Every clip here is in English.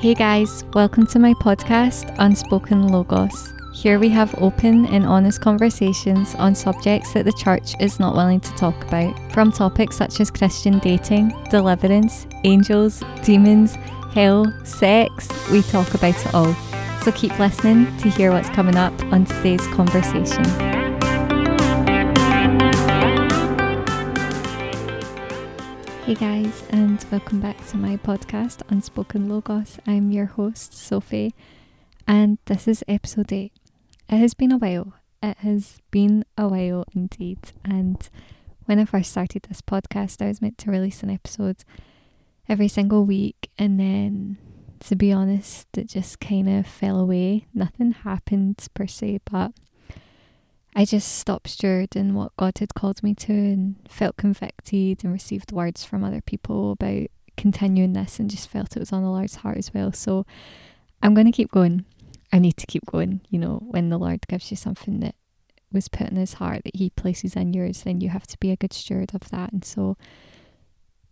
Hey guys, welcome to my podcast, Unspoken Logos. Here we have open and honest conversations on subjects that the church is not willing to talk about, from topics such as Christian dating, deliverance, angels, demons, hell, sex. We talk about it all. So keep listening to hear what's coming up on today's conversation. Hey guys, and welcome back to my podcast, Unspoken Logos. I'm your host, Sophie, and this is episode 8. It has been a while. It has been a while indeed. And when I first started this podcast, I was meant to release an episode every single week, and then to be honest, it just kind of fell away. Nothing happened per se, but I just stopped stewarding what God had called me to and felt convicted and received words from other people about continuing this and just felt it was on the Lord's heart as well. So I'm going to keep going. I need to keep going. You know, when the Lord gives you something that was put in his heart that he places in yours, then you have to be a good steward of that. And so,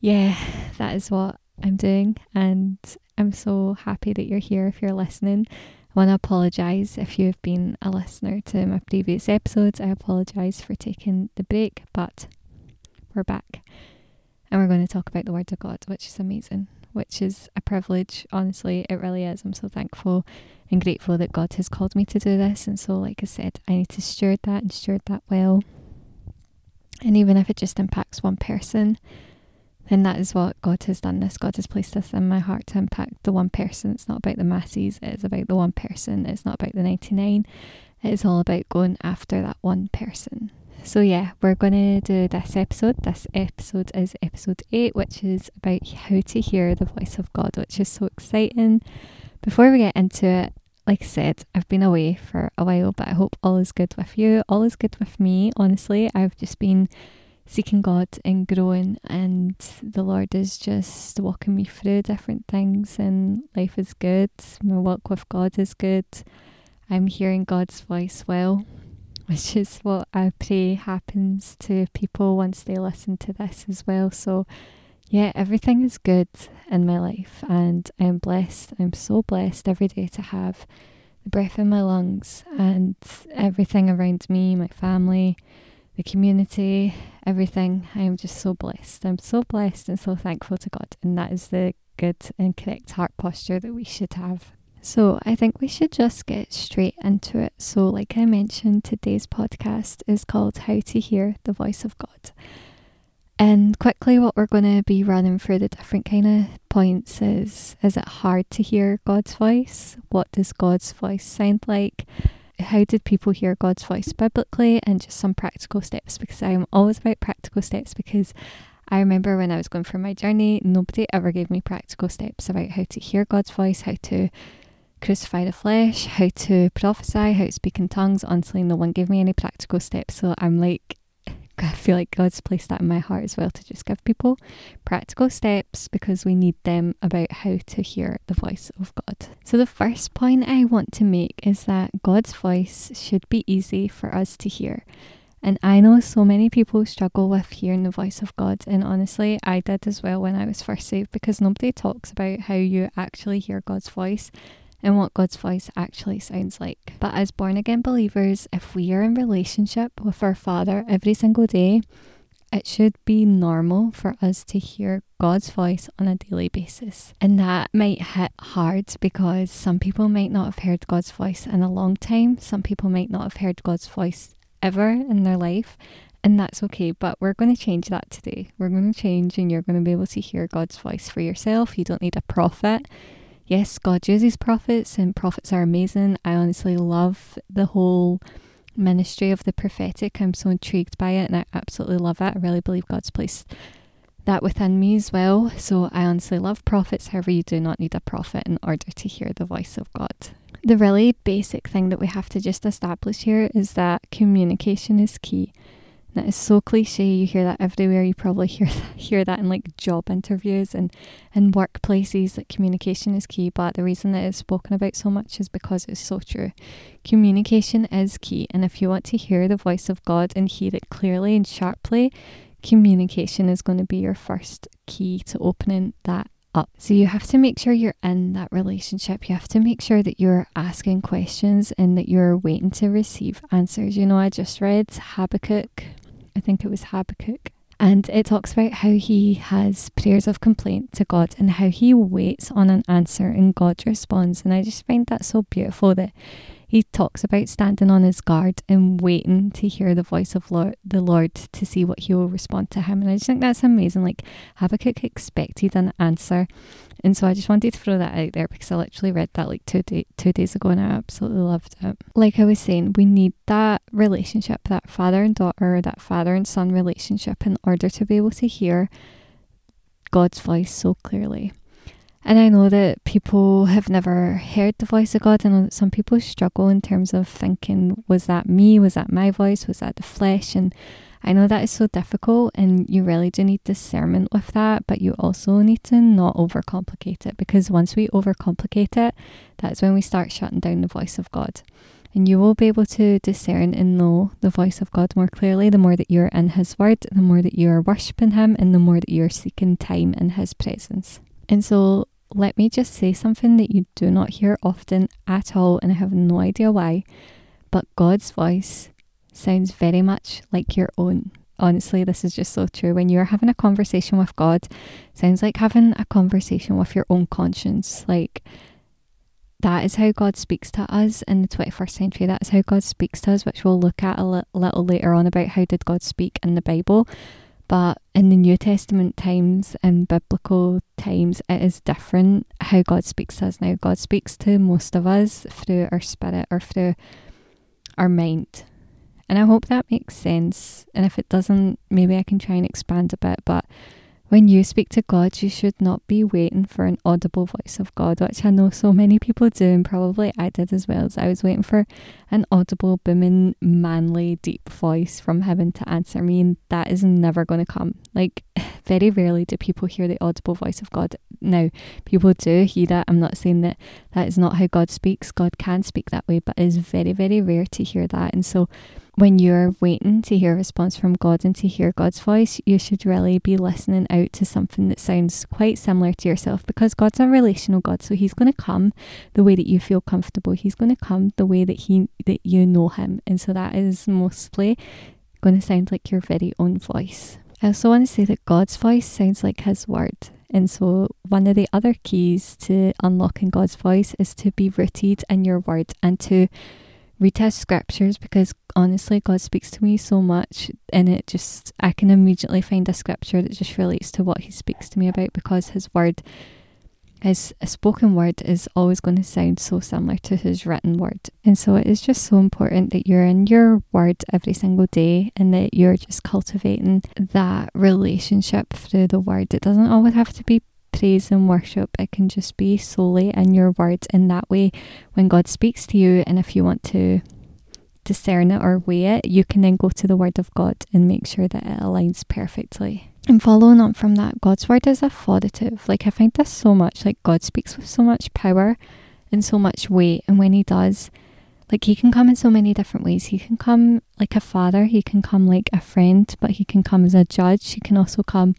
yeah, that is what I'm doing. And I'm so happy that you're here if you're listening. I want to apologise if you've been a listener to my previous episodes. I apologise for taking the break, but we're back and we're going to talk about the Word of God, which is amazing, which is a privilege. Honestly, it really is. I'm so thankful and grateful that God has called me to do this. And so, like I said, I need to steward that and steward that well. And even if it just impacts one person, then that is what God has done this. God has placed this in my heart to impact the one person. It's not about the masses, it is about the one person. It's not about the 99. It is all about going after that one person. So, yeah, we're going to do this episode. This episode is episode 8, which is about how to hear the voice of God, which is so exciting. Before we get into it, like I said, I've been away for a while, but I hope all is good with you. All is good with me, honestly. I've just been seeking God and growing, and the Lord is just walking me through different things, and life is good. My walk with God is good. I'm hearing God's voice well, which is what I pray happens to people once they listen to this as well. So, yeah, everything is good in my life, and I'm blessed. I'm so blessed every day to have the breath in my lungs and everything around me, my family the community, everything. I am just so blessed. I'm so blessed and so thankful to God. And that is the good and correct heart posture that we should have. So I think we should just get straight into it. So, like I mentioned, today's podcast is called How to Hear the Voice of God. And quickly, what we're going to be running through the different kind of points is is it hard to hear God's voice? What does God's voice sound like? How did people hear God's voice biblically and just some practical steps because I am always about practical steps because I remember when I was going through my journey, nobody ever gave me practical steps about how to hear God's voice, how to crucify the flesh, how to prophesy, how to speak in tongues. Honestly, no one gave me any practical steps. So I'm like, I feel like God's placed that in my heart as well to just give people practical steps because we need them about how to hear the voice of God. So, the first point I want to make is that God's voice should be easy for us to hear. And I know so many people struggle with hearing the voice of God. And honestly, I did as well when I was first saved because nobody talks about how you actually hear God's voice and what God's voice actually sounds like. But as born again believers, if we are in relationship with our Father every single day, it should be normal for us to hear God's voice on a daily basis. And that might hit hard because some people might not have heard God's voice in a long time. Some people might not have heard God's voice ever in their life. And that's okay, but we're going to change that today. We're going to change, and you're going to be able to hear God's voice for yourself. You don't need a prophet yes, God uses prophets and prophets are amazing. I honestly love the whole ministry of the prophetic. I'm so intrigued by it and I absolutely love it. I really believe God's placed that within me as well. So I honestly love prophets. However, you do not need a prophet in order to hear the voice of God. The really basic thing that we have to just establish here is that communication is key. That is so cliche. You hear that everywhere. You probably hear that, hear that in like job interviews and in workplaces that communication is key. But the reason that it's spoken about so much is because it's so true. Communication is key, and if you want to hear the voice of God and hear it clearly and sharply, communication is going to be your first key to opening that up. So you have to make sure you're in that relationship. You have to make sure that you're asking questions and that you're waiting to receive answers. You know, I just read Habakkuk, I think it was Habakkuk. And it talks about how he has prayers of complaint to God and how he waits on an answer and God responds. And I just find that so beautiful that he talks about standing on his guard and waiting to hear the voice of Lord, the Lord to see what he will respond to him. And I just think that's amazing. Like Habakkuk expected an answer. And so I just wanted to throw that out there because I literally read that like two, day, two days ago and I absolutely loved it. Like I was saying, we need that relationship, that father and daughter, that father and son relationship in order to be able to hear God's voice so clearly. And I know that people have never heard the voice of God. I know that some people struggle in terms of thinking, was that me? Was that my voice? Was that the flesh? And I know that is so difficult, and you really do need discernment with that, but you also need to not overcomplicate it because once we overcomplicate it, that's when we start shutting down the voice of God. And you will be able to discern and know the voice of God more clearly the more that you're in His Word, the more that you're worshipping Him, and the more that you're seeking time in His presence. And so let me just say something that you do not hear often at all, and I have no idea why, but God's voice sounds very much like your own. Honestly, this is just so true. When you're having a conversation with God, sounds like having a conversation with your own conscience. Like that is how God speaks to us in the 21st century. That is how God speaks to us, which we'll look at a li- little later on about how did God speak in the Bible. But in the New Testament times and biblical times, it is different how God speaks to us now. God speaks to most of us through our spirit or through our mind. And I hope that makes sense. And if it doesn't, maybe I can try and expand a bit. But when you speak to God, you should not be waiting for an audible voice of God, which I know so many people do, and probably I did as well. As I was waiting for an audible, booming, manly, deep voice from heaven to answer me, and that is never going to come. Like, very rarely do people hear the audible voice of God. Now, people do hear that. I'm not saying that that is not how God speaks. God can speak that way, but it is very, very rare to hear that. And so, when you're waiting to hear a response from God and to hear God's voice, you should really be listening out to something that sounds quite similar to yourself because God's a relational God. So he's going to come the way that you feel comfortable. He's going to come the way that he that you know him. And so that is mostly going to sound like your very own voice. I also want to say that God's voice sounds like his word. And so, one of the other keys to unlocking God's voice is to be rooted in your word and to retest scriptures because honestly God speaks to me so much and it just I can immediately find a scripture that just relates to what he speaks to me about because his word his spoken word is always going to sound so similar to his written word. And so it is just so important that you're in your word every single day and that you're just cultivating that relationship through the word. It doesn't always have to be praise and worship. It can just be solely in your words. In that way, when God speaks to you, and if you want to discern it or weigh it, you can then go to the Word of God and make sure that it aligns perfectly. And following on from that, God's Word is authoritative. Like, I find this so much. Like, God speaks with so much power and so much weight. And when He does, like, He can come in so many different ways. He can come like a father, He can come like a friend, but He can come as a judge. He can also come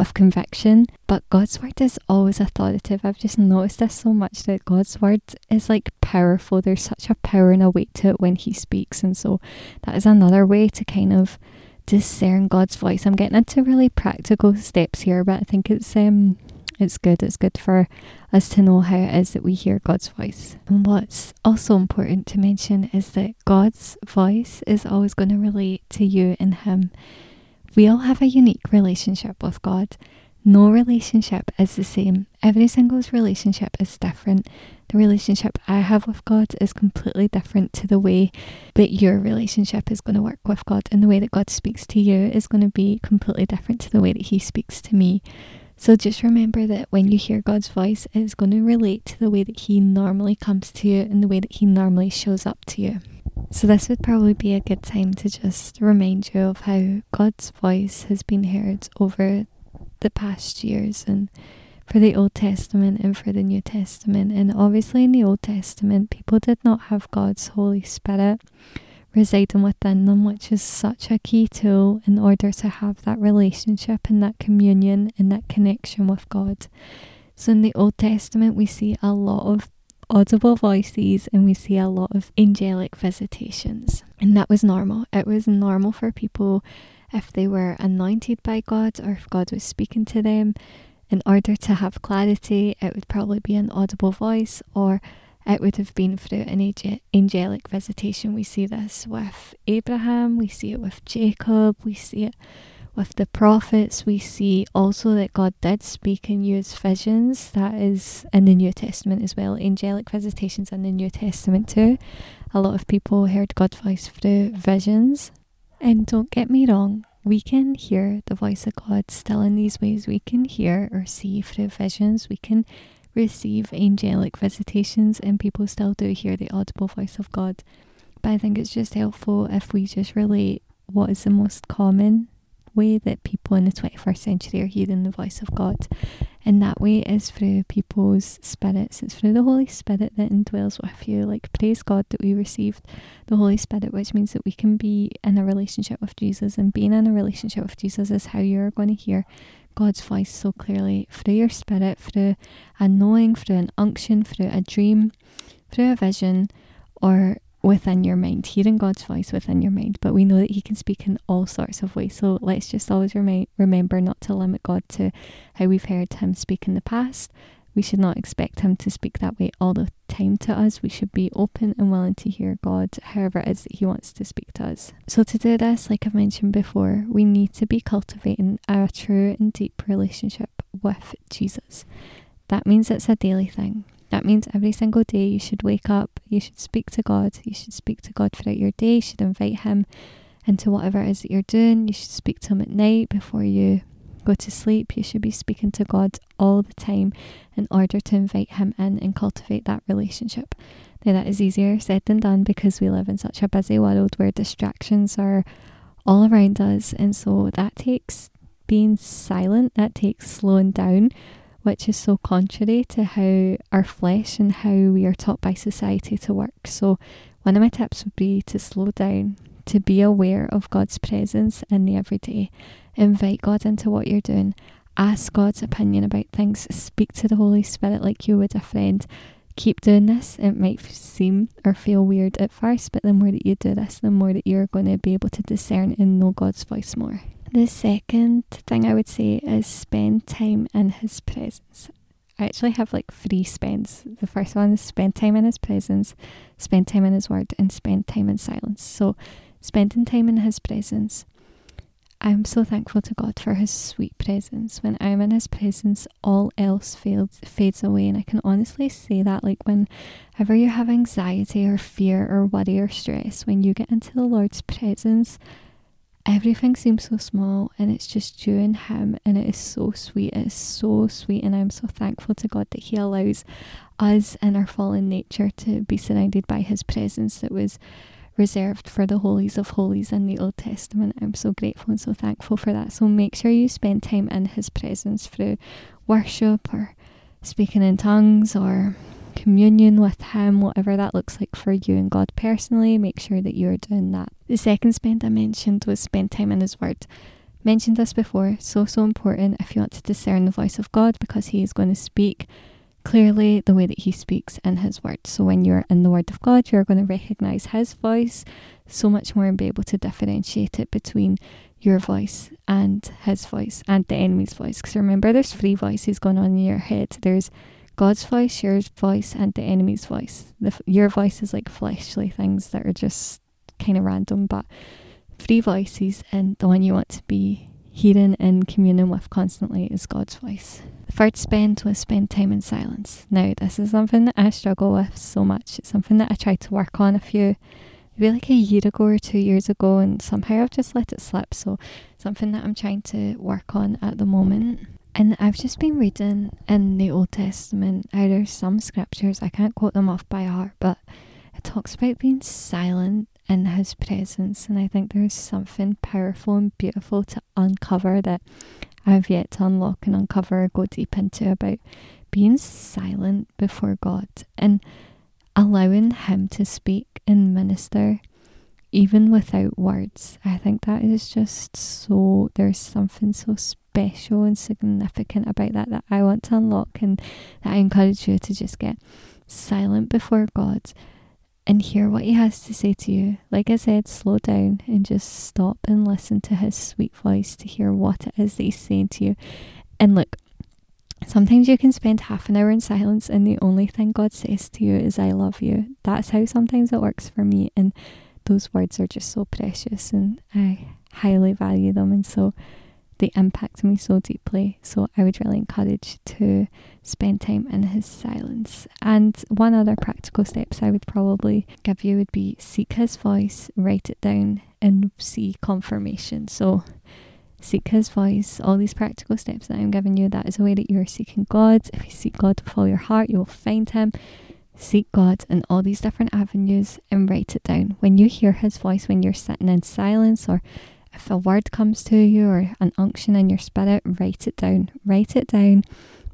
with conviction. But God's word is always authoritative. I've just noticed this so much that God's word is like powerful. There's such a power and a weight to it when He speaks. And so that is another way to kind of discern God's voice. I'm getting into really practical steps here, but I think it's um it's good. It's good for us to know how it is that we hear God's voice. And what's also important to mention is that God's voice is always going to relate to you and Him. We all have a unique relationship with God. No relationship is the same. Every single relationship is different. The relationship I have with God is completely different to the way that your relationship is going to work with God. And the way that God speaks to you is going to be completely different to the way that He speaks to me. So just remember that when you hear God's voice, it is going to relate to the way that He normally comes to you and the way that He normally shows up to you. So, this would probably be a good time to just remind you of how God's voice has been heard over the past years and for the Old Testament and for the New Testament. And obviously, in the Old Testament, people did not have God's Holy Spirit residing within them, which is such a key tool in order to have that relationship and that communion and that connection with God. So in the Old Testament, we see a lot of audible voices and we see a lot of angelic visitations. And that was normal. It was normal for people if they were anointed by God or if God was speaking to them. In order to have clarity, it would probably be an audible voice or it would have been through an angelic visitation. We see this with Abraham, we see it with Jacob, we see it with the prophets. We see also that God did speak and use visions. That is in the New Testament as well. Angelic visitations in the New Testament too. A lot of people heard God's voice through visions. And don't get me wrong, we can hear the voice of God still in these ways. We can hear or see through visions. We can receive angelic visitations, and people still do hear the audible voice of God. But I think it's just helpful if we just relate what is the most common way that people in the 21st century are hearing the voice of God. And that way is through people's spirits. It's through the Holy Spirit that indwells with you. Like, praise God that we received the Holy Spirit, which means that we can be in a relationship with Jesus. And being in a relationship with Jesus is how you're going to hear God's voice so clearly through your spirit, through a knowing, through an unction, through a dream, through a vision, or within your mind, hearing God's voice within your mind. But we know that He can speak in all sorts of ways. So let's just always remi- remember not to limit God to how we've heard Him speak in the past. We should not expect Him to speak that way all the time to us. We should be open and willing to hear God however it is that He wants to speak to us. So, to do this, like I've mentioned before, we need to be cultivating a true and deep relationship with Jesus. That means it's a daily thing. That means every single day you should wake up, you should speak to God, you should speak to God throughout your day, you should invite Him into whatever it is that you're doing, you should speak to Him at night before you go to sleep. You should be speaking to God all the time in order to invite Him in and cultivate that relationship. Now, that is easier said than done because we live in such a busy world where distractions are all around us, and so that takes being silent, that takes slowing down which is so contrary to how our flesh and how we are taught by society to work. So, one of my tips would be to slow down, to be aware of God's presence in the everyday, invite God into what you're doing, ask God's opinion about things, speak to the Holy Spirit like you would a friend. Keep doing this. It might seem or feel weird at first, but the more that you do this, the more that you're going to be able to discern and know God's voice more. The second thing I would say is spend time in His presence. I actually have like three spends. The first one is spend time in His presence, spend time in His Word, and spend time in silence. So, spending time in His presence. I'm so thankful to God for His sweet presence. When I'm in His presence, all else fades, fades away. And I can honestly say that, like, whenever you have anxiety or fear or worry or stress, when you get into the Lord's presence, everything seems so small and it's just you and him and it is so sweet. It is so sweet and i'm so thankful to god that he allows us in our fallen nature to be surrounded by his presence that was reserved for the holies of holies in the old testament. I'm so grateful and so thankful for that. So make sure you spend time in his presence through worship or speaking in tongues or communion with Him, whatever that looks like for you and God personally, make sure that you're doing that. The second spend I mentioned was spend time in His Word. Mentioned this before, so, so important if you want to discern the voice of God because He is going to speak clearly the way that He speaks in His Word. So when you're in the Word of God, you're going to recognize His voice so much more and be able to differentiate it between your voice and His voice and the enemy's voice. Because remember, there's three voices going on in your head. There's God's voice, your voice, and the enemy's voice. The, your voice is like fleshly things that are just kind of random, but three voices, and the one you want to be hearing and communing with constantly is God's voice. The third spend was spend time in silence. Now, this is something that I struggle with so much. It's something that I tried to work on a few, maybe like a year ago or two years ago, and somehow I've just let it slip. So, something that I'm trying to work on at the moment. And I've just been reading in the Old Testament, there's some scriptures, I can't quote them off by heart, but it talks about being silent in His presence. And I think there's something powerful and beautiful to uncover that I've yet to unlock and uncover, go deep into about being silent before God and allowing Him to speak and minister even without words. I think that is just so, there's something so special and significant about that that I want to unlock and that I encourage you to just get silent before God and hear what He has to say to you. Like I said, slow down and just stop and listen to His sweet voice to hear what it is that He's saying to you. And look, Sometimes you can spend half an hour in silence and the only thing God says to you is, I love you. That's how sometimes it works for me. And those words are just so precious and I highly value them. And so they impact on me so deeply. So I would really encourage to spend time in his silence. And one other practical steps I would probably give you would be seek his voice, write it down, and see confirmation. So seek his voice, all these practical steps that I'm giving you, that is a way that you're seeking God. If you seek God with all your heart, you will find him. Seek God in all these different avenues and write it down. When you hear his voice, when you're sitting in silence or if a word comes to you or an unction in your spirit, write it down. Write it down.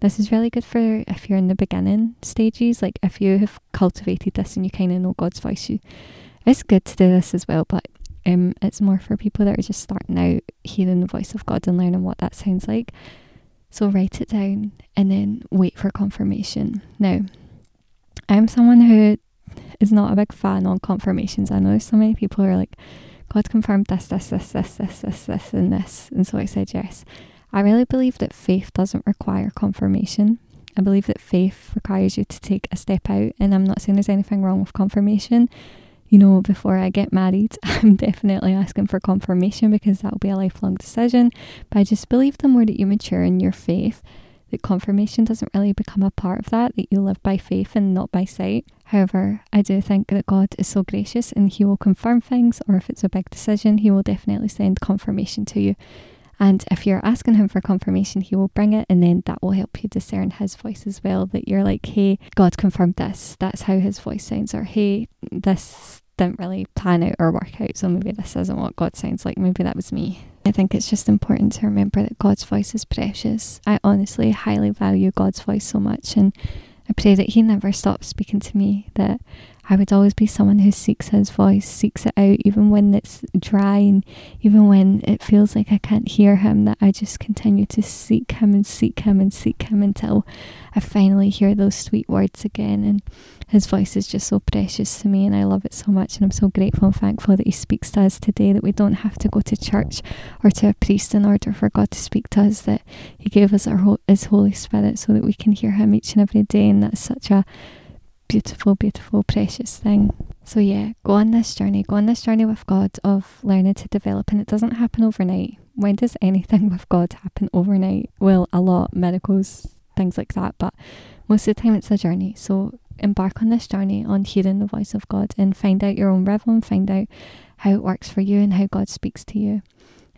This is really good for if you're in the beginning stages, like if you have cultivated this and you kind of know God's voice. You, it's good to do this as well, but um, it's more for people that are just starting out hearing the voice of God and learning what that sounds like. So write it down and then wait for confirmation. Now, I'm someone who is not a big fan on confirmations. I know so many people are like, God confirmed this, this, this, this, this, this, this, and this. And so I said yes. I really believe that faith doesn't require confirmation. I believe that faith requires you to take a step out. And I'm not saying there's anything wrong with confirmation. You know, before I get married, I'm definitely asking for confirmation because that'll be a lifelong decision. But I just believe the more that you mature in your faith, that confirmation doesn't really become a part of that, that you live by faith and not by sight. However, I do think that God is so gracious and He will confirm things, or if it's a big decision, He will definitely send confirmation to you. And if you're asking Him for confirmation, He will bring it, and then that will help you discern His voice as well. That you're like, hey, God confirmed this. That's how His voice sounds, or hey, this didn't really plan out or work out, so maybe this isn't what God sounds like. Maybe that was me. I think it's just important to remember that God's voice is precious. I honestly highly value God's voice so much, and I pray that He never stops speaking to me, that I would always be someone who seeks His voice, seeks it out, even when it's dry and even when it feels like I can't hear Him, that I just continue to seek Him and seek Him and seek Him until I finally hear those sweet words again. And His voice is just so precious to me, and I love it so much. And I'm so grateful and thankful that He speaks to us today, that we don't have to go to church or to a priest in order for God to speak to us, that He gave us our, His Holy Spirit so that we can hear Him each and every day. And that's such a beautiful, beautiful, precious thing. So, yeah, go on this journey, go on this journey with God of learning to develop, and it doesn't happen overnight. When does anything with God happen overnight? Well, a lot, miracles, things like that, but most of the time it's a journey. So, embark on this journey on hearing the voice of God and find out your own rhythm, find out how it works for you and how God speaks to you.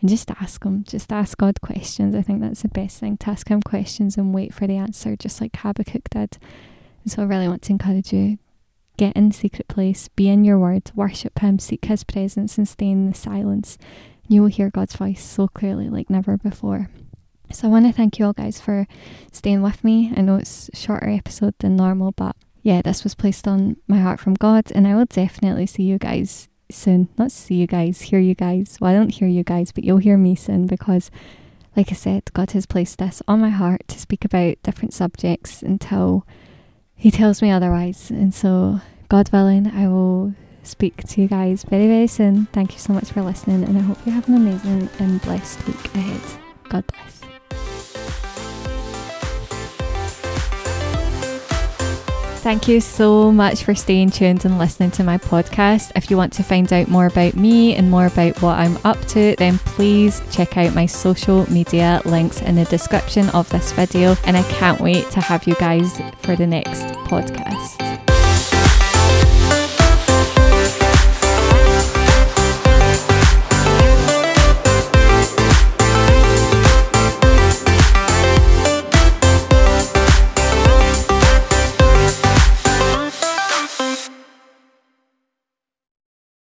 And just ask Him, just ask God questions. I think that's the best thing to ask Him questions and wait for the answer, just like Habakkuk did. So I really want to encourage you get in the secret place, be in your word, worship Him, seek His presence, and stay in the silence. You will hear God's voice so clearly like never before. So I want to thank you all guys for staying with me. I know it's a shorter episode than normal, but yeah, this was placed on my heart from God, and I will definitely see you guys soon. Not see you guys, hear you guys. Well, I don't hear you guys, but you'll hear me soon because, like I said, God has placed this on my heart to speak about different subjects until he tells me otherwise. And so, God willing, I will speak to you guys very, very soon. Thank you so much for listening, and I hope you have an amazing and blessed week ahead. God bless. Thank you so much for staying tuned and listening to my podcast. If you want to find out more about me and more about what I'm up to, then please check out my social media links in the description of this video. And I can't wait to have you guys for the next podcast.